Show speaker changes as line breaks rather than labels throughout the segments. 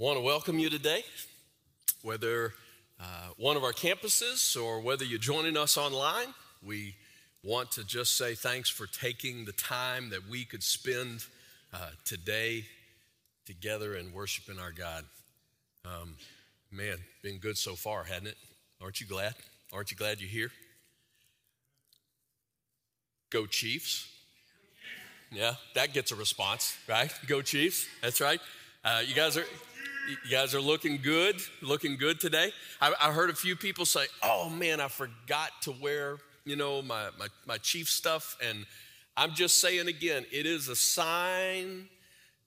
want to welcome you today, whether uh, one of our campuses or whether you're joining us online. We want to just say thanks for taking the time that we could spend uh, today together and worshiping our God. Um, man, been good so far, hadn't it? Aren't you glad? Aren't you glad you're here? Go Chiefs. Yeah, that gets a response, right? Go Chiefs. That's right. Uh, you guys are you guys are looking good, looking good today. I, I, heard a few people say, "Oh man, I forgot to wear, you know, my, my my chief stuff." And I'm just saying again, it is a sign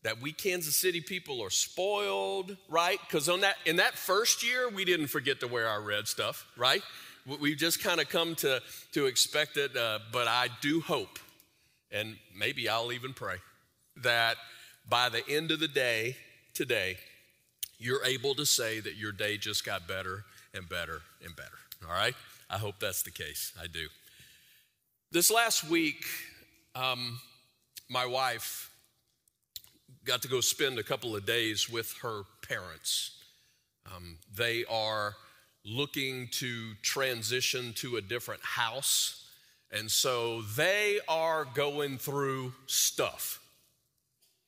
that we Kansas City people are spoiled, right? Because on that in that first year, we didn't forget to wear our red stuff, right? We just kind of come to to expect it. Uh, but I do hope, and maybe I'll even pray that by the end of the day today you're able to say that your day just got better and better and better. All right? I hope that's the case. I do. This last week, um, my wife got to go spend a couple of days with her parents. Um, they are looking to transition to a different house, and so they are going through stuff.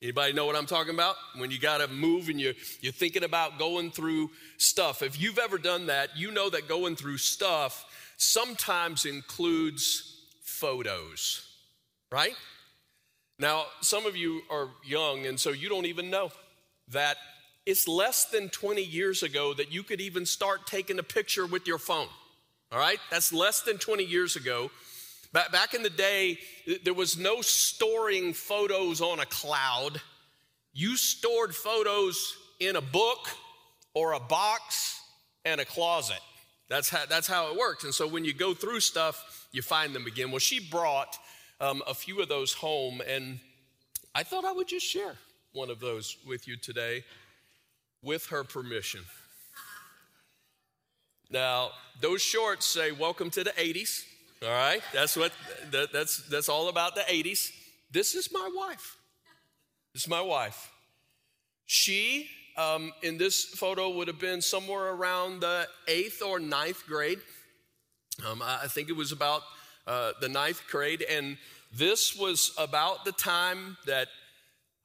Anybody know what I'm talking about? When you got to move and you're, you're thinking about going through stuff. If you've ever done that, you know that going through stuff sometimes includes photos, right? Now, some of you are young, and so you don't even know that it's less than 20 years ago that you could even start taking a picture with your phone. All right? That's less than 20 years ago Back in the day, there was no storing photos on a cloud. You stored photos in a book or a box and a closet. That's how, that's how it works. And so when you go through stuff, you find them again. Well, she brought um, a few of those home, and I thought I would just share one of those with you today with her permission. Now, those shorts say, Welcome to the 80s. All right, that's what that, that's that's all about the 80s. This is my wife. This is my wife. She, um, in this photo, would have been somewhere around the eighth or ninth grade. Um, I think it was about uh, the ninth grade, and this was about the time that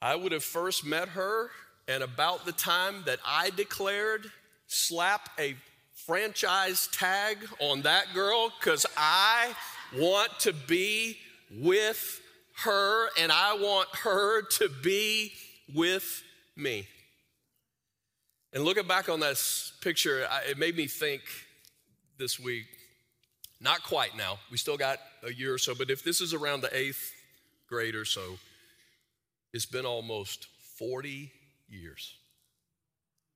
I would have first met her, and about the time that I declared, slap a franchise tag on that girl because I want to be with her and I want her to be with me. And looking back on this picture, it made me think this week, not quite now, we still got a year or so, but if this is around the eighth grade or so, it's been almost 40 years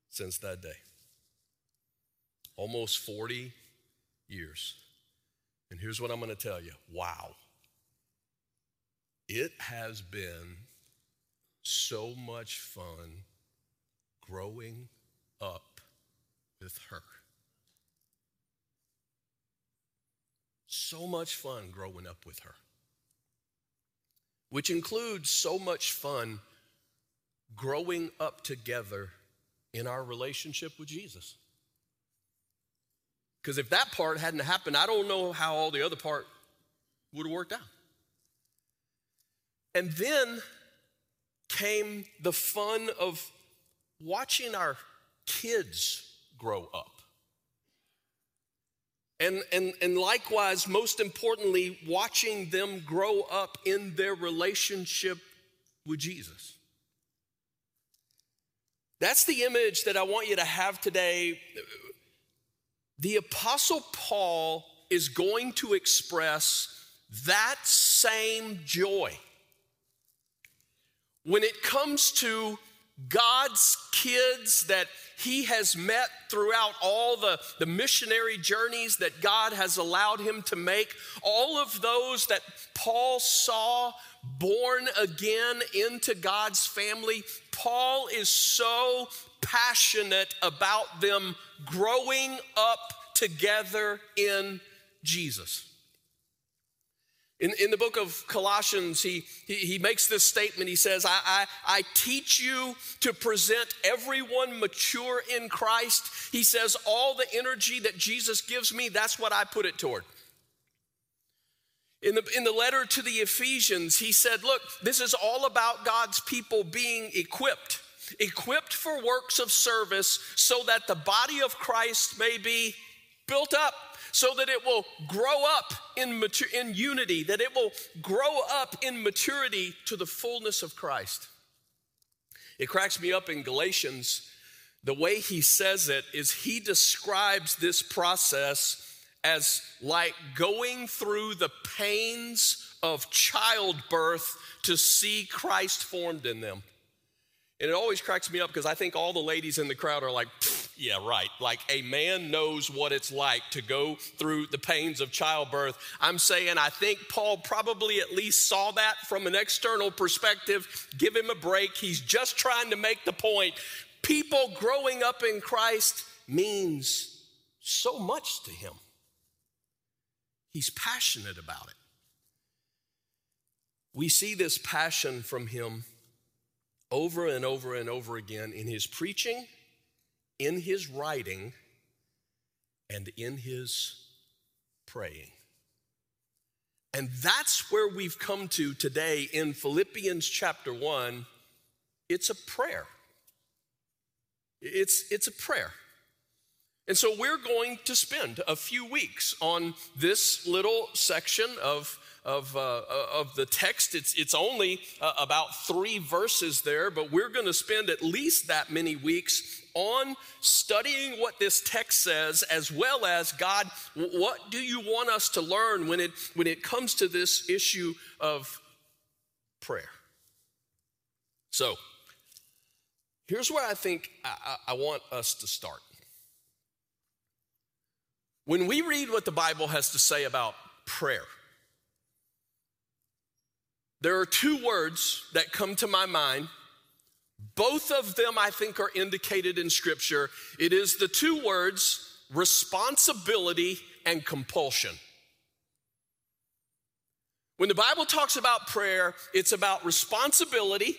since that day almost 40 years. And here's what I'm going to tell you wow. It has been so much fun growing up with her. So much fun growing up with her, which includes so much fun growing up together in our relationship with Jesus. Because if that part hadn't happened, I don't know how all the other part would have worked out. And then came the fun of watching our kids grow up. And, and, and likewise, most importantly, watching them grow up in their relationship with Jesus. That's the image that I want you to have today the Apostle Paul is going to express that same joy. When it comes to God's kids that he has met throughout all the, the missionary journeys that God has allowed him to make, all of those that Paul saw born again into God's family, Paul is so passionate about them growing up together in Jesus. In, in the book of Colossians, he, he, he makes this statement. He says, I, I, I teach you to present everyone mature in Christ. He says, All the energy that Jesus gives me, that's what I put it toward. In the, in the letter to the Ephesians, he said, Look, this is all about God's people being equipped, equipped for works of service so that the body of Christ may be built up so that it will grow up in, matur- in unity, that it will grow up in maturity to the fullness of Christ. It cracks me up in Galatians. The way he says it is he describes this process as like going through the pains of childbirth to see Christ formed in them. And it always cracks me up because I think all the ladies in the crowd are like, yeah, right. Like a man knows what it's like to go through the pains of childbirth. I'm saying I think Paul probably at least saw that from an external perspective. Give him a break. He's just trying to make the point. People growing up in Christ means so much to him. He's passionate about it. We see this passion from him over and over and over again in his preaching, in his writing, and in his praying. And that's where we've come to today in Philippians chapter 1. It's a prayer. It's, it's a prayer. And so we're going to spend a few weeks on this little section of of, uh, of the text. It's, it's only uh, about three verses there, but we're going to spend at least that many weeks on studying what this text says, as well as God, what do you want us to learn when it, when it comes to this issue of prayer? So, here's where I think I, I want us to start. When we read what the Bible has to say about prayer, there are two words that come to my mind. Both of them, I think, are indicated in Scripture. It is the two words responsibility and compulsion. When the Bible talks about prayer, it's about responsibility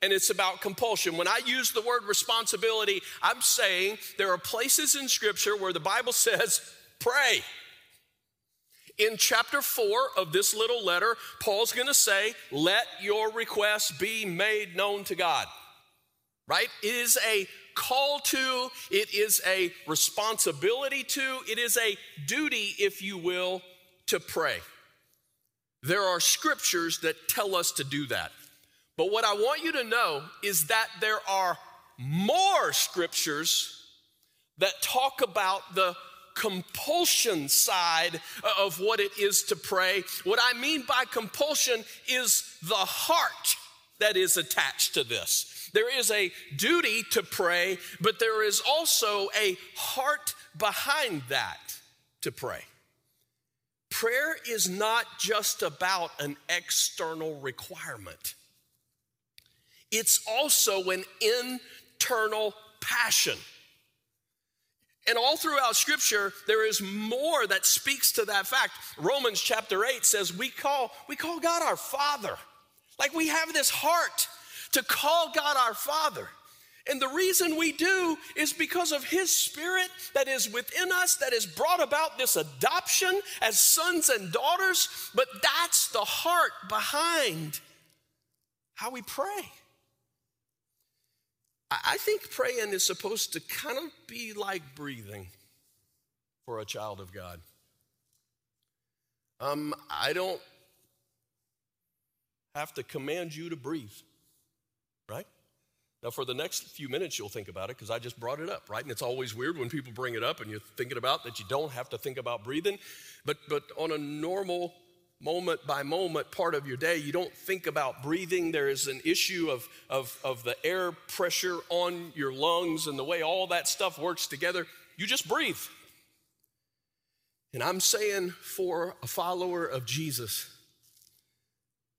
and it's about compulsion. When I use the word responsibility, I'm saying there are places in Scripture where the Bible says, pray. In chapter four of this little letter, Paul's gonna say, Let your requests be made known to God. Right? It is a call to, it is a responsibility to, it is a duty, if you will, to pray. There are scriptures that tell us to do that. But what I want you to know is that there are more scriptures that talk about the compulsion side of what it is to pray. What I mean by compulsion is the heart that is attached to this. There is a duty to pray, but there is also a heart behind that to pray. Prayer is not just about an external requirement, it's also an internal passion. And all throughout scripture, there is more that speaks to that fact. Romans chapter 8 says we call, we call God our Father. Like we have this heart to call God our Father. And the reason we do is because of His Spirit that is within us, that has brought about this adoption as sons and daughters. But that's the heart behind how we pray. I think praying is supposed to kind of be like breathing for a child of God. Um, I don't have to command you to breathe, right? Now, for the next few minutes, you'll think about it because I just brought it up, right? And it's always weird when people bring it up and you're thinking about that you don't have to think about breathing. But, but on a normal moment by moment part of your day. You don't think about breathing. There is an issue of, of, of the air pressure on your lungs and the way all that stuff works together. You just breathe. And I'm saying for a follower of Jesus,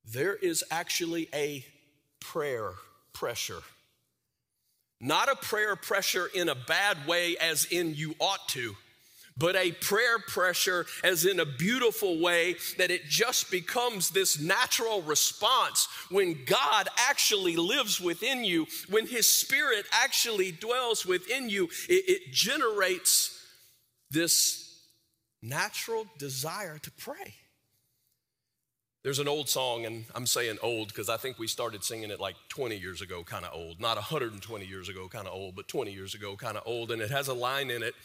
there is actually a prayer pressure. Not a prayer pressure in a bad way, as in you ought to but a prayer pressure as in a beautiful way that it just becomes this natural response when God actually lives within you, when His Spirit actually dwells within you, it, it generates this natural desire to pray. There's an old song, and I'm saying old because I think we started singing it like 20 years ago, kind of old. Not 120 years ago, kind of old, but 20 years ago, kind of old. And it has a line in it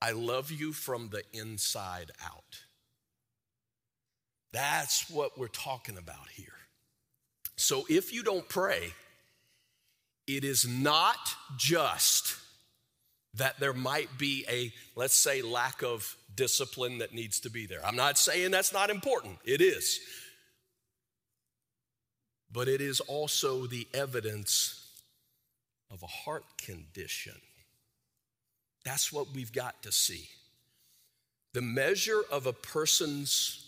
I love you from the inside out. That's what we're talking about here. So if you don't pray, it is not just that there might be a, let's say, lack of discipline that needs to be there. I'm not saying that's not important, it is. But it is also the evidence of a heart condition. That's what we've got to see. The measure of a person's,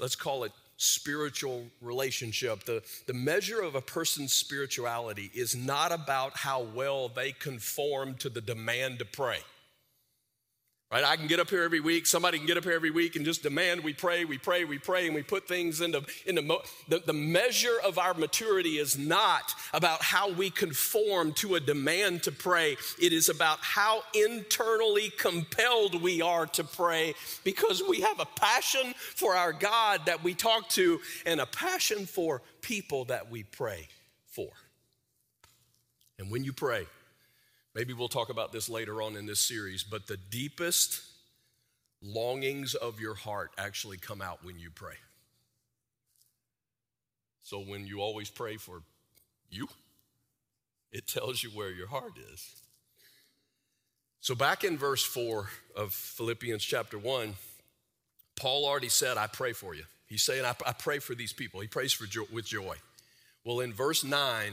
let's call it spiritual relationship, the, the measure of a person's spirituality is not about how well they conform to the demand to pray. Right? I can get up here every week. Somebody can get up here every week and just demand we pray, we pray, we pray, and we put things into, into mo- the, the measure of our maturity is not about how we conform to a demand to pray. It is about how internally compelled we are to pray because we have a passion for our God that we talk to and a passion for people that we pray for. And when you pray, Maybe we'll talk about this later on in this series, but the deepest longings of your heart actually come out when you pray. So when you always pray for you, it tells you where your heart is. So back in verse 4 of Philippians chapter 1, Paul already said, I pray for you. He's saying, I, I pray for these people. He prays for jo- with joy. Well, in verse 9,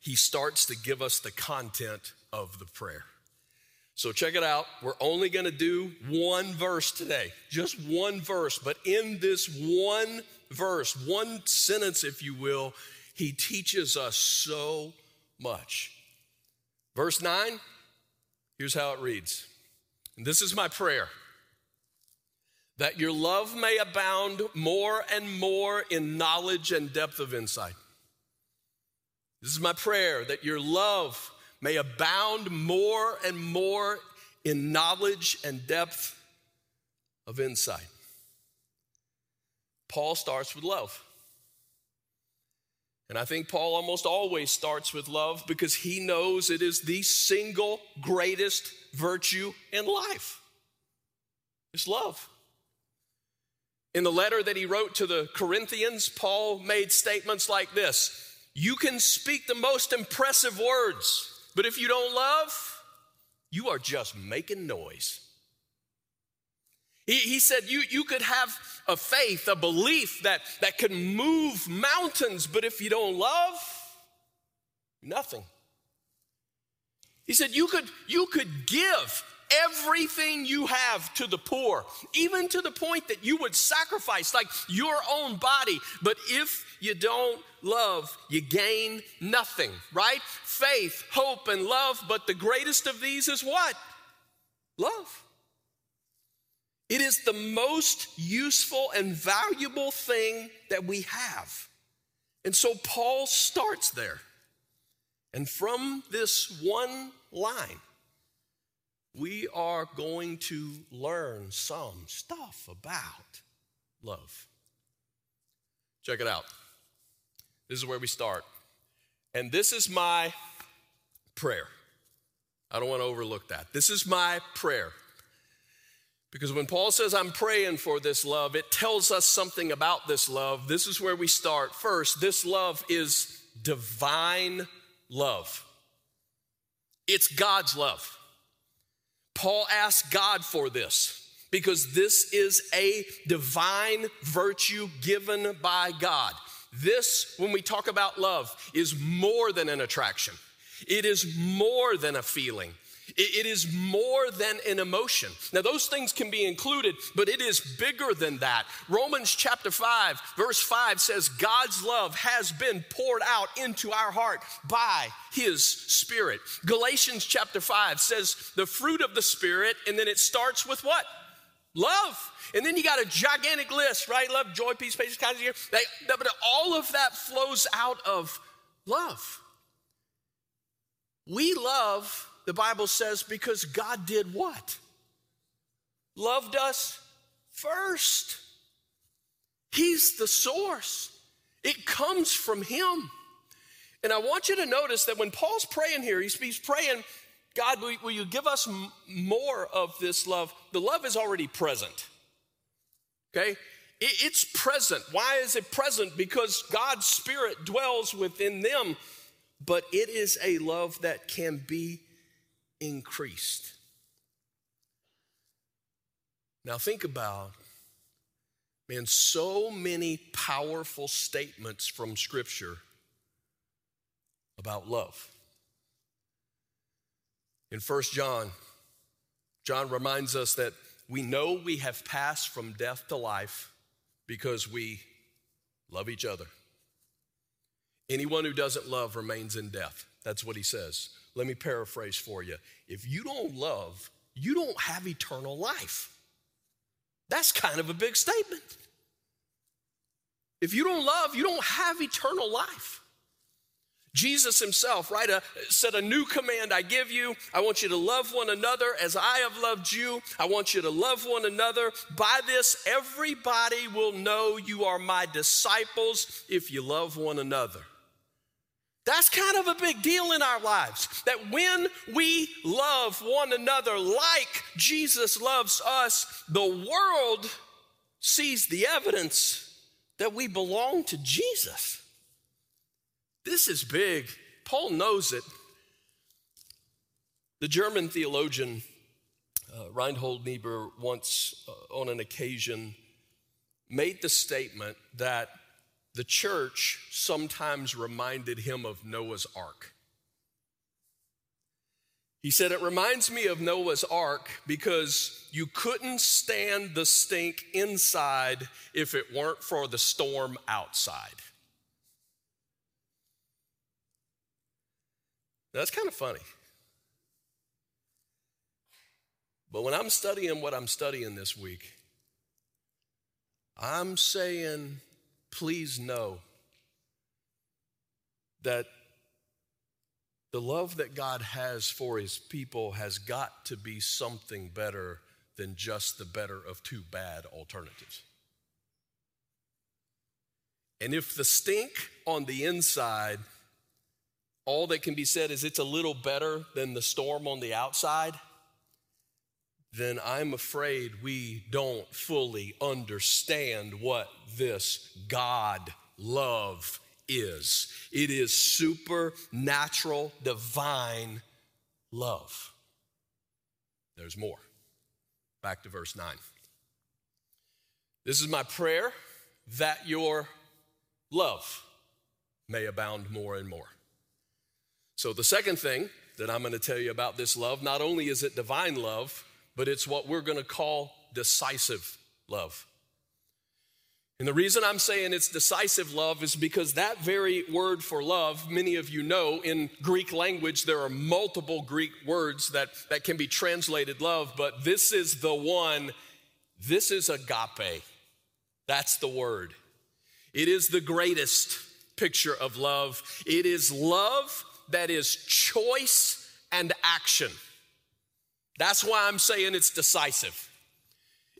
he starts to give us the content of the prayer. So check it out. We're only going to do one verse today, just one verse. But in this one verse, one sentence, if you will, he teaches us so much. Verse 9, here's how it reads. And this is my prayer that your love may abound more and more in knowledge and depth of insight. This is my prayer that your love may abound more and more in knowledge and depth of insight. Paul starts with love. And I think Paul almost always starts with love because he knows it is the single greatest virtue in life. It's love. In the letter that he wrote to the Corinthians, Paul made statements like this You can speak the most impressive words but if you don't love, you are just making noise. He, he said you, you could have a faith, a belief that, that can move mountains, but if you don't love, nothing. He said you could, you could give everything you have to the poor, even to the point that you would sacrifice like your own body. But if you don't love, you gain nothing, right? Faith, hope, and love. But the greatest of these is what? Love. It is the most useful and valuable thing that we have. And so Paul starts there. And from this one line, we are going to learn some stuff about love. Check it out. This is where we start. And this is my prayer. I don't want to overlook that. This is my prayer. Because when Paul says, I'm praying for this love, it tells us something about this love. This is where we start. First, this love is divine love, it's God's love. Paul asked God for this because this is a divine virtue given by God. This, when we talk about love, is more than an attraction, it is more than a feeling. It is more than an emotion. Now, those things can be included, but it is bigger than that. Romans chapter 5, verse 5 says, God's love has been poured out into our heart by his Spirit. Galatians chapter 5 says, the fruit of the Spirit, and then it starts with what? Love. And then you got a gigantic list, right? Love, joy, peace, patience, kindness, here. But all of that flows out of love. We love the Bible says, because God did what? Loved us first. He's the source, it comes from Him. And I want you to notice that when Paul's praying here, he's, he's praying, God, will, will, you give us m- more of this love? The love is already present. Okay? It, it's present. Why is it present? Because God's Spirit dwells within them, but it is a love that can be increased. Now, think about, man, so many powerful statements from Scripture about love. In First John, John reminds us that we know we have passed from death to life because we love each other. Anyone who doesn't love remains in death. That's what he says. Let me paraphrase for you. If you don't love, you don't have eternal life. That's kind of a big statement. If you don't love, you don't have eternal life. Jesus himself, right, uh, said, A new command I give you. I want you to love one another as I have loved you. I want you to love one another. By this, everybody will know you are my disciples if you love one another. That's kind of a big deal in our lives. That when we love one another like Jesus loves us, the world sees the evidence that we belong to Jesus. This is big. Paul knows it. The German theologian uh, Reinhold Niebuhr once, uh, on an occasion, made the statement that the church sometimes reminded him of Noah's ark. He said, It reminds me of Noah's ark because you couldn't stand the stink inside if it weren't for the storm outside. That's kind of funny. But when I'm studying what I'm studying this week, I'm saying please know that the love that God has for his people has got to be something better than just the better of two bad alternatives. And if the stink on the inside, all that can be said is it's a little better than the storm on the outside, then I'm afraid we don't fully understand what this God love is. It is supernatural, divine love. There's more. Back to verse 9. This is my prayer that your love may abound more and more. So, the second thing that I'm going to tell you about this love, not only is it divine love, but it's what we're going to call decisive love. And the reason I'm saying it's decisive love is because that very word for love, many of you know, in Greek language, there are multiple Greek words that, that can be translated love, but this is the one, this is agape. That's the word. It is the greatest picture of love. It is love that is choice and action. That's why I'm saying it's decisive.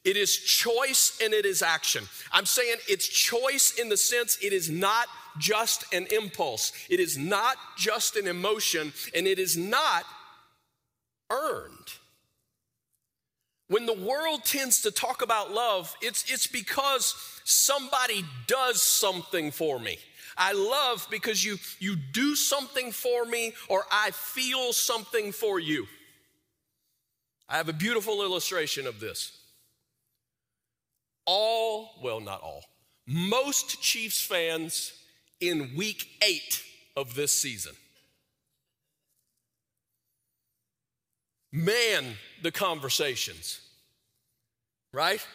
It is choice and it is action. I'm saying it's choice in the sense it is not just an impulse, it is not just an emotion, and it is not earned. When the world tends to talk about love, it's, it's because somebody does something for me. I love because you, you do something for me, or I feel something for you. I have a beautiful illustration of this. All, well, not all, most Chiefs fans in week eight of this season. Man, the conversations, right?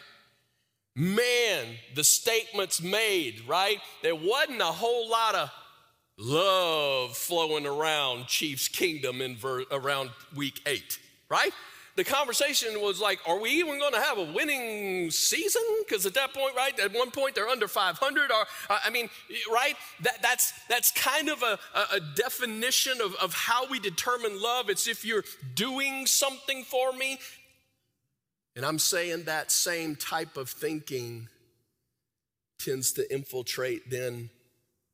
Man, the statements made, right? There wasn't a whole lot of love flowing around Chiefs Kingdom in ver- around week eight, right? The conversation was like, are we even going to have a winning season? Because at that point, right, at one point they're under 500. Or I mean, right, that, that's that's kind of a, a definition of, of how we determine love. It's if you're doing something for me, and I'm saying that same type of thinking tends to infiltrate then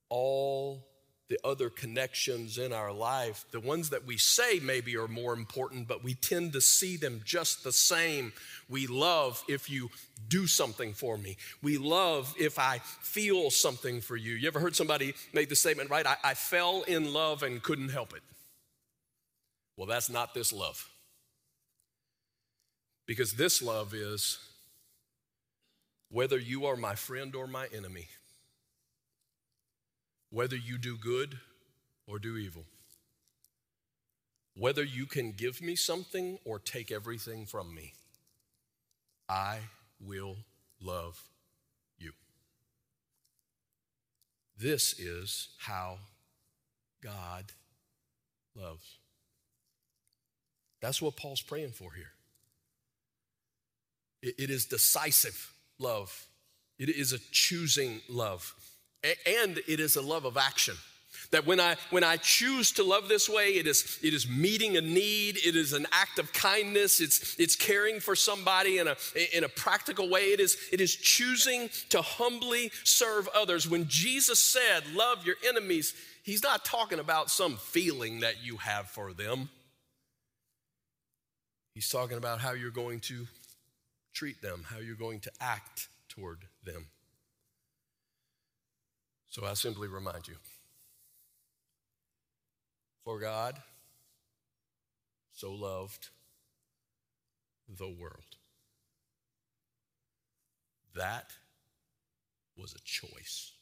all the other connections in our life, the ones that we say maybe are more important, but we tend to see them just the same. We love if you do something for me. We love if I feel something for you. You ever heard somebody make the statement, right? I, I fell in love and couldn't help it. Well, that's not this love. Because this love is whether you are my friend or my enemy, whether you do good or do evil, whether you can give me something or take everything from me, I will love you. This is how God loves. That's what Paul's praying for here. It is decisive love, it is a choosing love, and it is a love of action. That when I when I choose to love this way, it is it is meeting a need. It is an act of kindness. It's it's caring for somebody in a in a practical way. It is it is choosing to humbly serve others. When Jesus said, "Love your enemies," He's not talking about some feeling that you have for them. He's talking about how you're going to treat them, how you're going to act toward them. So I simply remind you for God so loved the world. That was a choice.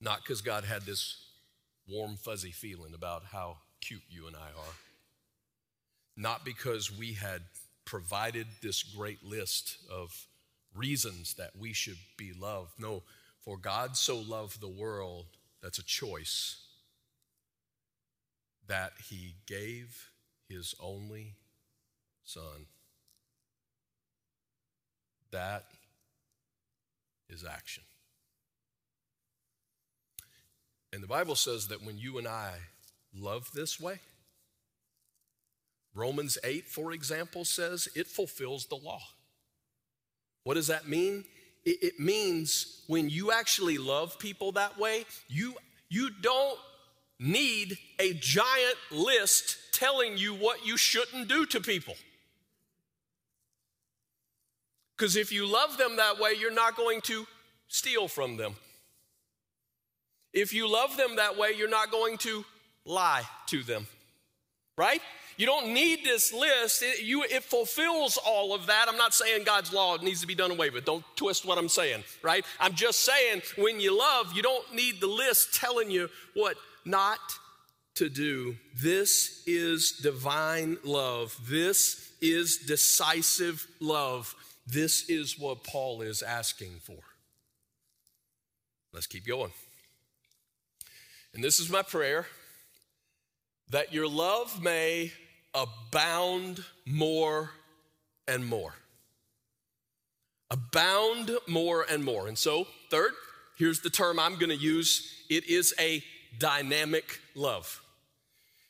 Not because God had this warm, fuzzy feeling about how cute you and I are not because we had provided this great list of reasons that we should be loved. No, for God so loved the world, that's a choice, that he gave his only son. That is action. And the Bible says that when you and I love this way, Romans 8, for example, says it fulfills the law. What does that mean? It, it means when you actually love people that way, you, you don't need a giant list telling you what you shouldn't do to people. Because if you love them that way, you're not going to steal from them. If you love them that way, you're not going to lie to them, right? You don't need this list. It, you, it fulfills all of that. I'm not saying God's law needs to be done away with. Don't twist what I'm saying, right? I'm just saying when you love, you don't need the list telling you what not to do. This is divine love. This is decisive love. This is what Paul is asking for. Let's keep going. And this is my prayer that your love may abound more and more. Abound more and more. And so, third, here's the term I'm going to use it is a dynamic love.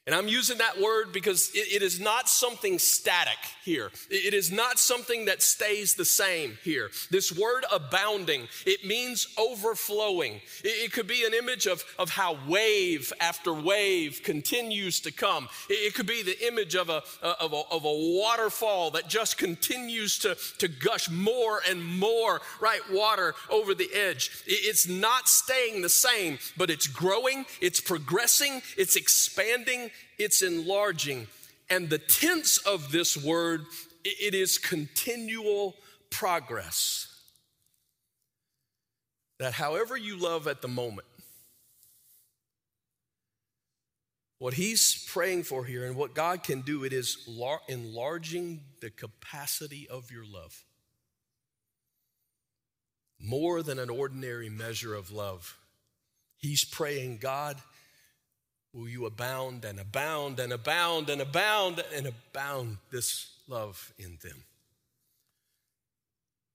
And I'm using that word because it, it is not something static here. It is not something that stays the same here. This word abounding, it means overflowing. It, it could be an image of, of how wave after wave continues to come. It, it could be the image of a, of, a, of a waterfall that just continues to, to gush more and more, right? Water over the edge. it's not staying the same, but it's growing, it's progressing, it's expanding it's enlarging. And the tense of this word, it is continual progress. That however you love at the moment, What he's praying for here and what God can do, it is enlarging the capacity of your love. More than an ordinary measure of love. He's praying, God, will you abound and abound and abound and abound and abound this love in them?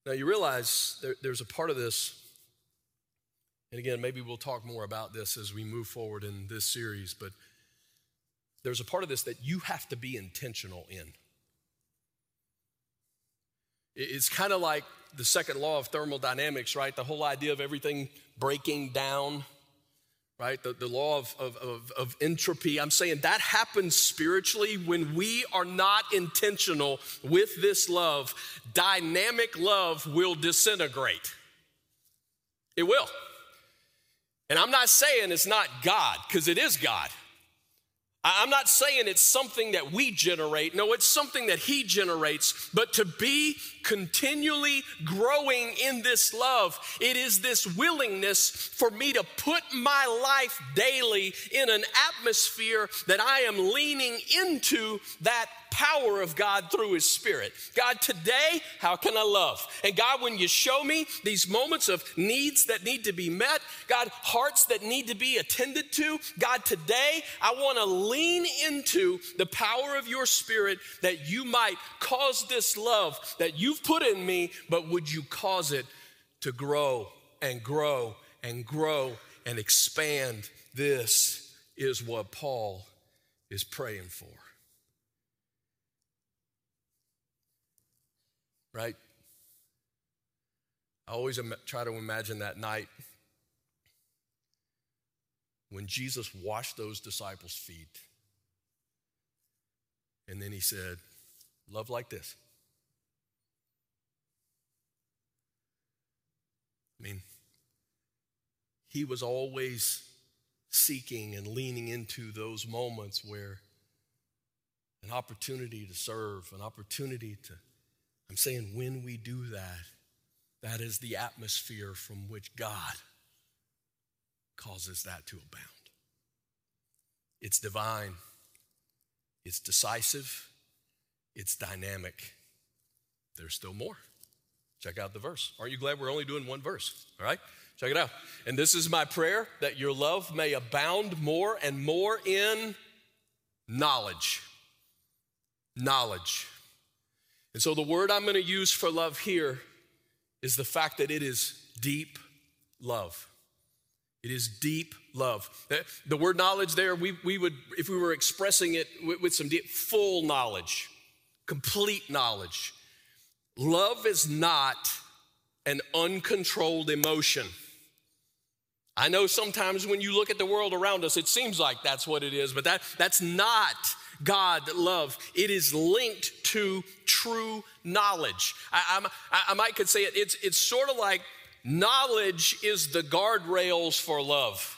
Now, you realize there, there's a part of this, and again, maybe we'll talk more about this as we move forward in this series, but there's a part of this that you have to be intentional in. It's kind of like the second law of thermodynamics, right? The whole idea of everything breaking down, right? The, the law of, of, of, of entropy. I'm saying that happens spiritually when we are not intentional with this love. Dynamic love will disintegrate. It will. And I'm not saying it's not God, because it is God. I'm not saying it's something that we generate. No, it's something that He generates. But to be continually growing in this love, it is this willingness for me to put my life daily in an atmosphere that I am leaning into that power of God through His Spirit. God, today, how can I love? And God, when you show me these moments of needs that need to be met, God, hearts that need to be attended to, God, today, I want to lean into the power of your Spirit that you might cause this love that you've put in me, but would you cause it to grow and grow and grow and expand? This is what Paul is praying for. Right? I always try to imagine that night when Jesus washed those disciples' feet. And then he said, Love like this. I mean, he was always seeking and leaning into those moments where an opportunity to serve, an opportunity to I'm saying when we do that, that is the atmosphere from which God causes that to abound. It's divine, it's decisive, it's dynamic. There's still more. Check out the verse. Aren't you glad we're only doing one verse? All right? Check it out. And this is my prayer that your love may abound more and more in knowledge. Knowledge. And so the word I'm going to use for love here is the fact that it is deep love. It is deep love. Eh, the word knowledge there, we, we would, if we were expressing it with, with some deep, full knowledge, complete knowledge. Love is not an uncontrolled emotion. I know sometimes when you look at the world around us, it seems like that's what it is, but that, that's not God love. It is linked to true knowledge. I, I, I might could say it, it's, it's sort of like knowledge is the guardrails for love.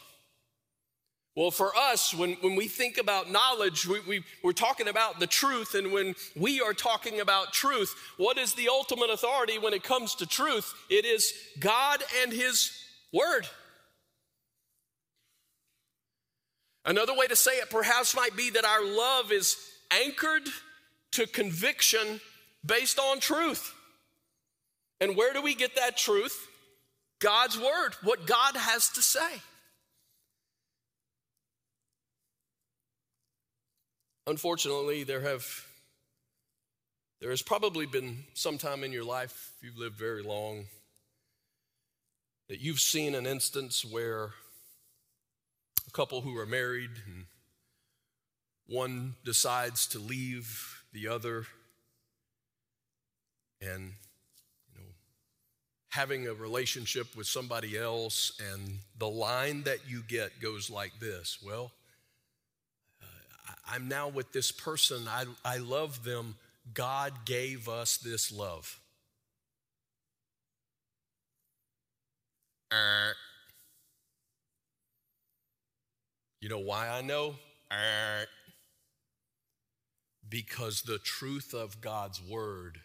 Well, for us, when, when we think about knowledge, we, we, we're talking about the truth. And when we are talking about truth, what is the ultimate authority when it comes to truth? It is God and His Word. Another way to say it perhaps might be that our love is anchored to conviction based on truth. And where do we get that truth? God's word, what God has to say. Unfortunately, there have there has probably been some time in your life, if you've lived very long, that you've seen an instance where a couple who are married and one decides to leave the other. And you know having a relationship with somebody else and the line that you get goes like this. Well uh, i'm now with this person. I, I love them. God gave us this love. Uh, You know why I know? Er, because the truth of God's word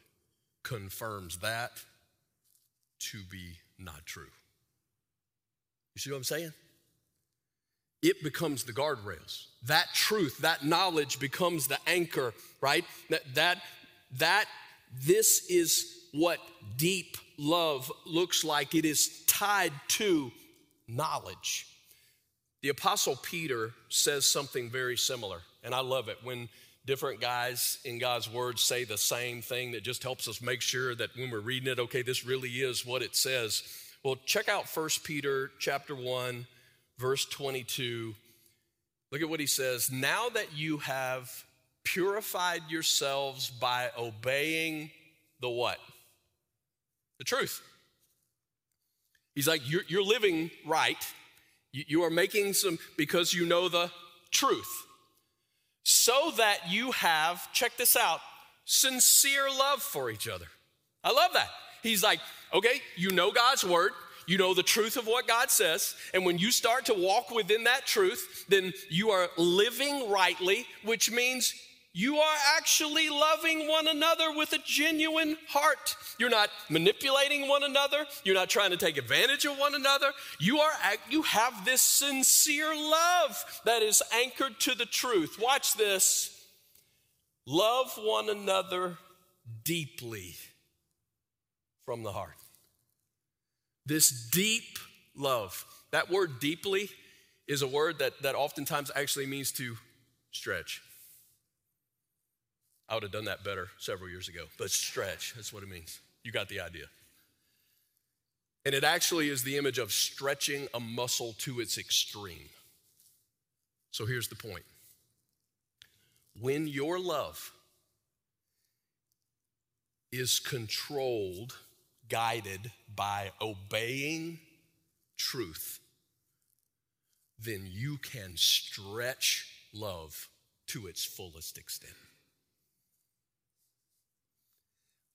confirms that to be not true. You see what I'm saying? it becomes the guardrails. That truth, that knowledge becomes the anchor, right? That, that, that this is what deep love looks like. It is tied to knowledge. The Apostle Peter says something very similar, and I love it when different guys in God's Word say the same thing that just helps us make sure that when we're reading it, okay, this really is what it says. Well, check out 1 Peter chapter 1, verse 22. Look at what he says. Now that you have purified yourselves by obeying the what? The truth. He's like, you're, you're living right. You, are making some, because you know the truth. So that you have, check this out, sincere love for each other. I love that. He's like, okay, you know God's word. You know the truth of what God says. And when you start to walk within that truth, then you are living rightly, which means you are actually loving one another with a genuine heart. You're not manipulating one another. You're not trying to take advantage of one another. You are you have this sincere love that is anchored to the truth. Watch this. Love one another deeply from the heart. This deep love. That word deeply is a word that, that oftentimes actually means to stretch. I would have done that better several years ago, but stretch, that's what it means. You got the idea. And it actually is the image of stretching a muscle to its extreme. So here's the point when your love is controlled, guided by obeying truth, then you can stretch love to its fullest extent.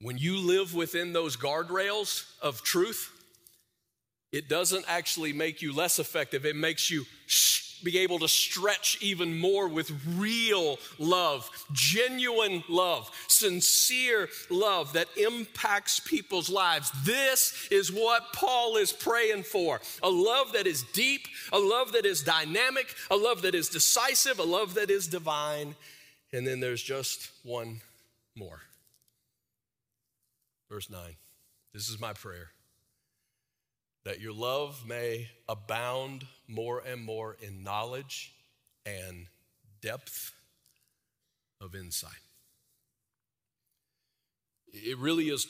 When you live within those guardrails of truth, it doesn't actually make you less effective. It makes you be able to stretch even more with real love, genuine love, sincere love that impacts people's lives. This is what Paul is praying for a love that is deep, a love that is dynamic, a love that is decisive, a love that is divine. And then there's just one more. Verse 9. This is my prayer that your love may abound more and more in knowledge and depth of insight. It really is,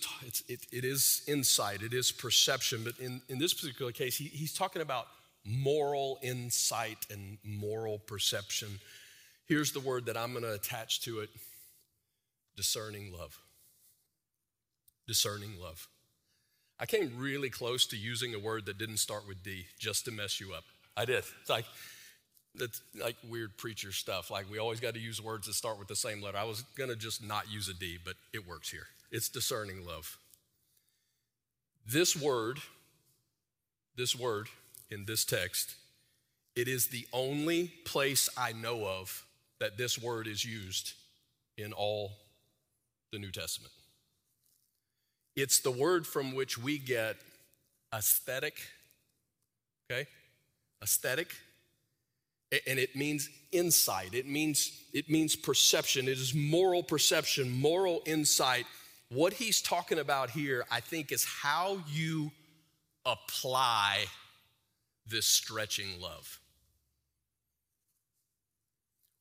it, it is insight, it is perception, but in, in this particular case, he, he's talking about moral insight and moral perception. Here's the word that I'm going to attach to it discerning love discerning love. I came really close to using a word that didn't start with D just to mess you up. I did. It's like, that's like weird preacher stuff. Like we always got to use words that start with the same letter. I was going to just not use a D, but it works here. It's discerning love. This word, this word in this text, it is the only place I know of that this word is used in all the New Testament. It's the word from which we get aesthetic, okay? Aesthetic. And it means insight. It means it means perception. It is moral perception, moral insight. What he's talking about here, I think, is how you apply this stretching love.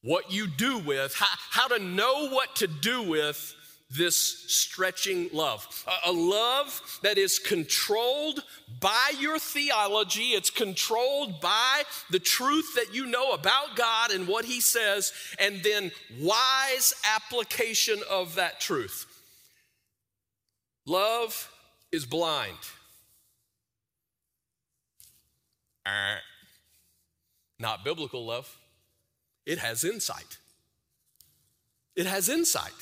What you do with, how, how to know what to do with this stretching love. A, love that is controlled by your theology, it's controlled by the truth that you know about God and what He says, and then wise application of that truth. Love is blind. Uh, not biblical love. It has insight. It has insight.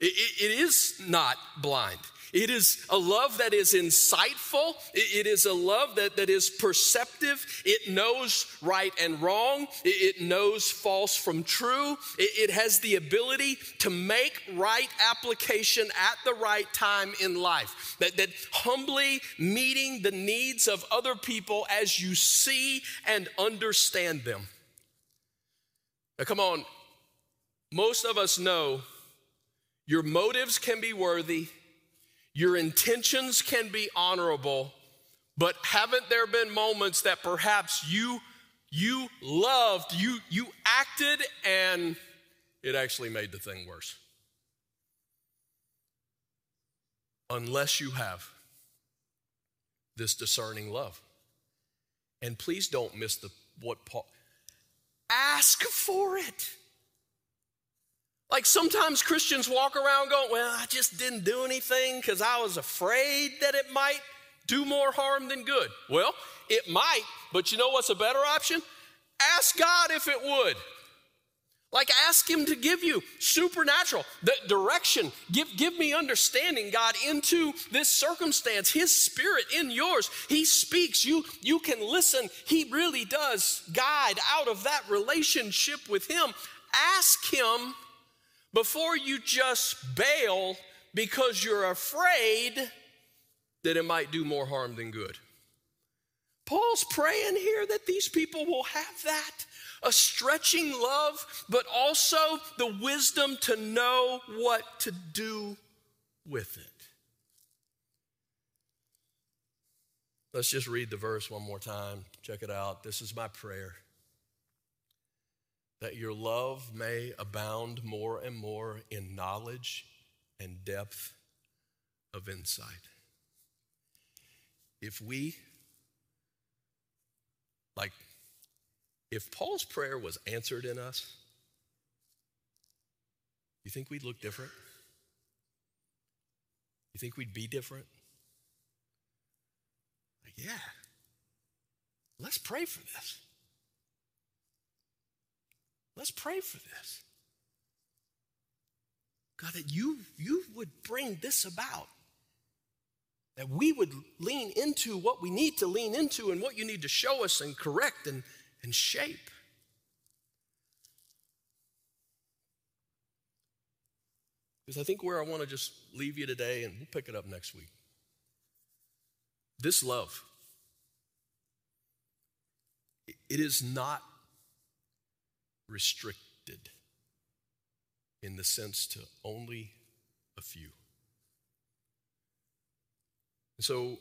It, it, is not blind. It is a love that is insightful. It is a love that, that is perceptive. It knows right and wrong. It knows false from true. It, has the ability to make right application at the right time in life. That, that humbly meeting the needs of other people as you see and understand them. Now, come on. Most of us know your motives can be worthy, your intentions can be honorable, but haven't there been moments that perhaps you you loved, you you acted and it actually made the thing worse? Unless you have this discerning love. And please don't miss the what Paul ask for it. Like sometimes Christians walk around going, Well, I just didn't do anything because I was afraid that it might do more harm than good. Well, it might, but you know what's a better option? Ask God if it would. Like ask him to give you supernatural the direction. Give, give me understanding, God, into this circumstance. His spirit in yours. He speaks. You, you can listen. He really does guide out of that relationship with him. Ask him before you just bail because you're afraid that it might do more harm than good. Paul's praying here that these people will have that a stretching love, but also the wisdom to know what to do with it. Let's just read the verse one more time. Check it out. This is my prayer that your love may abound more and more in knowledge and depth of insight. If we, like, if Paul's prayer was answered in us, you think we'd look different? You think we'd be different? Like, yeah. Let's pray for this. Let's pray for this. God, that you, you would bring this about. That we would lean into what we need to lean into and what you need to show us and correct and, and shape. Because I think where I want to just leave you today, and we'll pick it up next week. This love, it is not restricted in the sense to only a few. So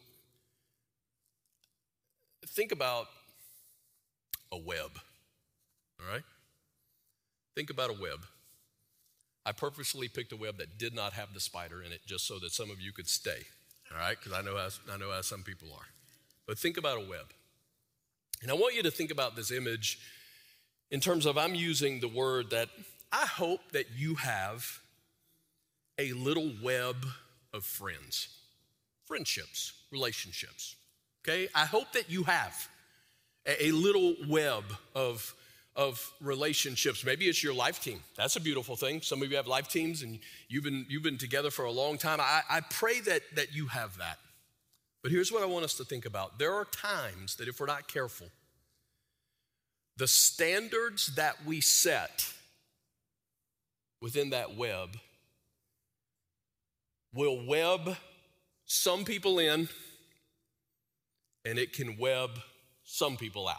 think about a web, all right? Think about a web. I purposely picked a web that did not have the spider in it just so that some of you could stay, all right? Because I, know how, I know how some people are. But think about a web. And I want you to think about this image in terms of I'm using the word that I hope that you have a little web of friends, friendships, relationships. Okay? I hope that you have a, little web of, of relationships. Maybe it's your life team. That's a beautiful thing. Some of you have life teams and you've been, you've been together for a long time. I, I pray that, that you have that. But here's what I want us to think about there are times that if we're not careful, the standards that we set within that web will web some people in and it can web some people out.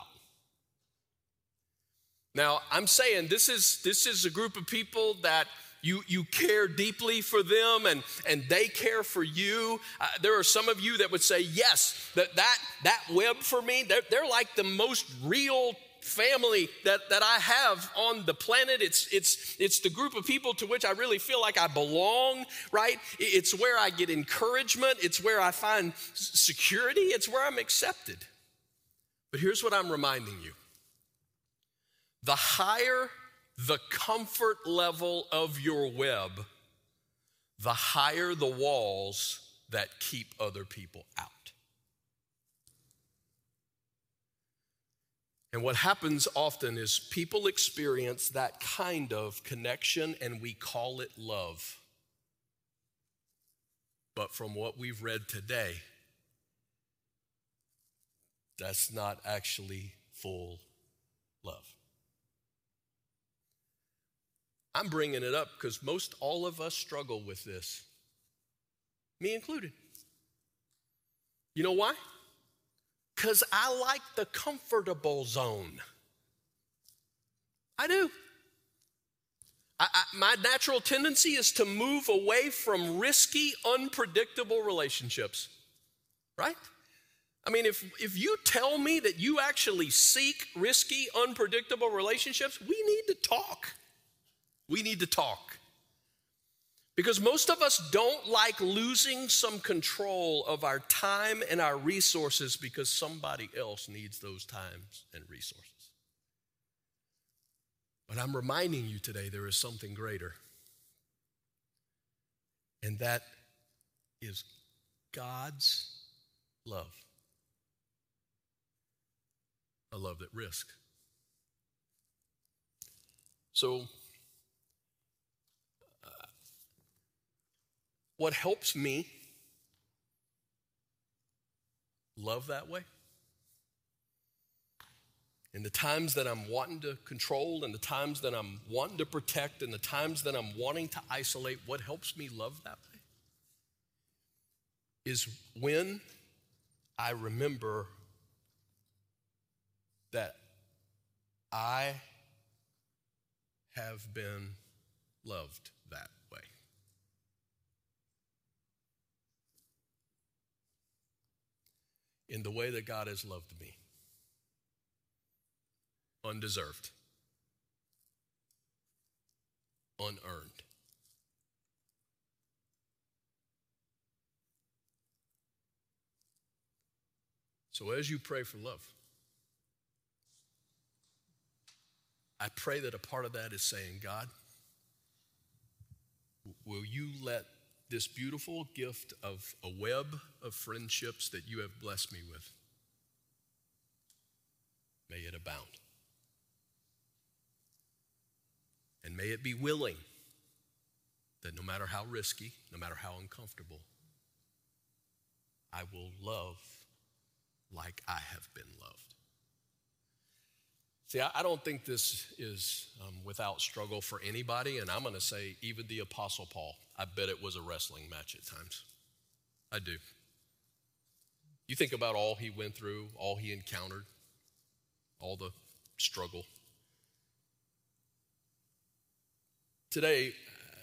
Now, I'm saying this is this is a group of people that you, you care deeply for them and, and they care for you. Uh, there are some of you that would say, yes, that, that, that web for me, they're, they're like the most real family that, that I have on the planet. It's, it's, it's the group of people to which I really feel like I belong, right? It's where I get encouragement. It's where I find security. It's where I'm accepted. But here's what I'm reminding you the higher the comfort level of your web, the higher the walls that keep other people out. And what happens often is people experience that kind of connection and we call it love. But from what we've read today, that's not actually full love. I'm bringing it up because most all of us struggle with this, me included. You know why? Because I like the comfortable zone. I do. I, I, my natural tendency is to move away from risky, unpredictable relationships, right? I mean, if, if you tell me that you actually seek risky, unpredictable relationships, we need to talk. We need to talk. Because most of us don't like losing some control of our time and our resources because somebody else needs those times and resources. But I'm reminding you today there is something greater. And that is God's love. A love that risks. So, What helps me love that way? In the times that I'm wanting to control, and the times that I'm wanting to protect, and the times that I'm wanting to isolate, what helps me love that way is when I remember that I have been loved that in the way that God has loved me. Undeserved, unearned. So, as you pray for love, I pray that a part of that is saying, God, will you let this beautiful gift of a web of friendships that you have blessed me with. May it abound. And may it be willing that no matter how risky, no matter how uncomfortable, I will love like I have been loved. See, I don't think this is um, without struggle for anybody, and I'm going to say even the Apostle Paul. I bet it was a wrestling match at times. I do. You think about all he went through, all he encountered, all the struggle. Today, uh,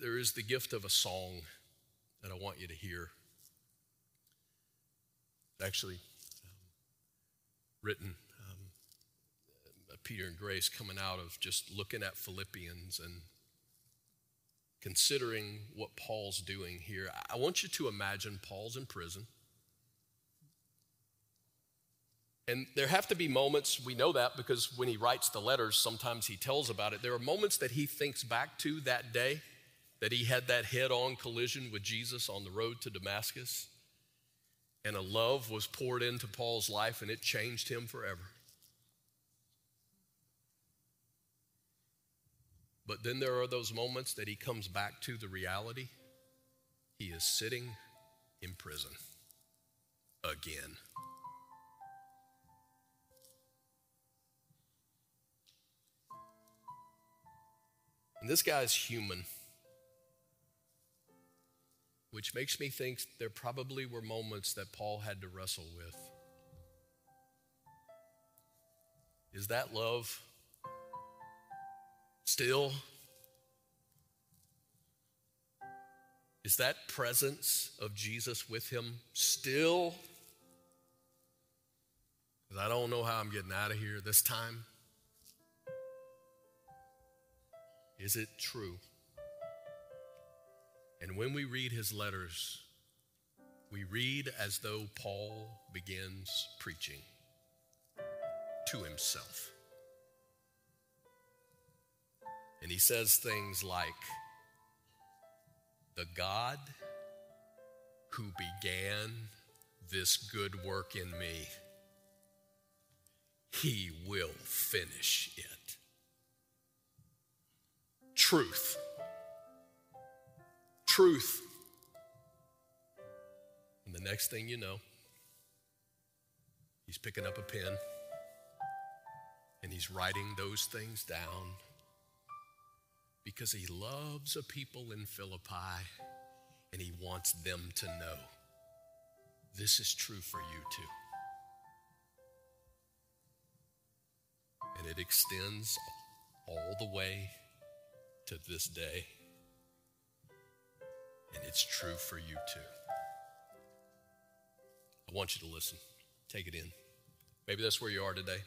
there is the gift of a song that I want you to hear. Actually, um, written Peter and Grace coming out of just looking at Philippians and considering what Paul's doing here. I want you to imagine Paul's in prison. And there have to be moments, we know that because when he writes the letters, sometimes he tells about it. There are moments that he thinks back to that day that he had that head on collision with Jesus on the road to Damascus. And a love was poured into Paul's life and it changed him forever. But then there are those moments that he comes back to the reality he is sitting in prison again. And this guy's human, which makes me think there probably were moments that Paul had to wrestle with. Is that love? Still, is that presence of Jesus with him still? Because I don't know how I'm getting out of here this time. Is it true? And when we read his letters, we read as though Paul begins preaching to himself. And he says things like, The God who began this good work in me, he will finish it. Truth. Truth. And the next thing you know, he's picking up a pen and he's writing those things down because he loves a people in Philippi and he wants them to know this is true for you too. And it extends all the way to this day. And it's true for you too. I want you to listen. Take it in. Maybe that's where you are today.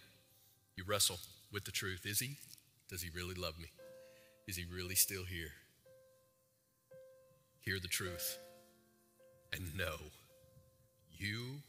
You wrestle with the truth. Is he? Does he really love me? Is he really still here? Hear the truth and know you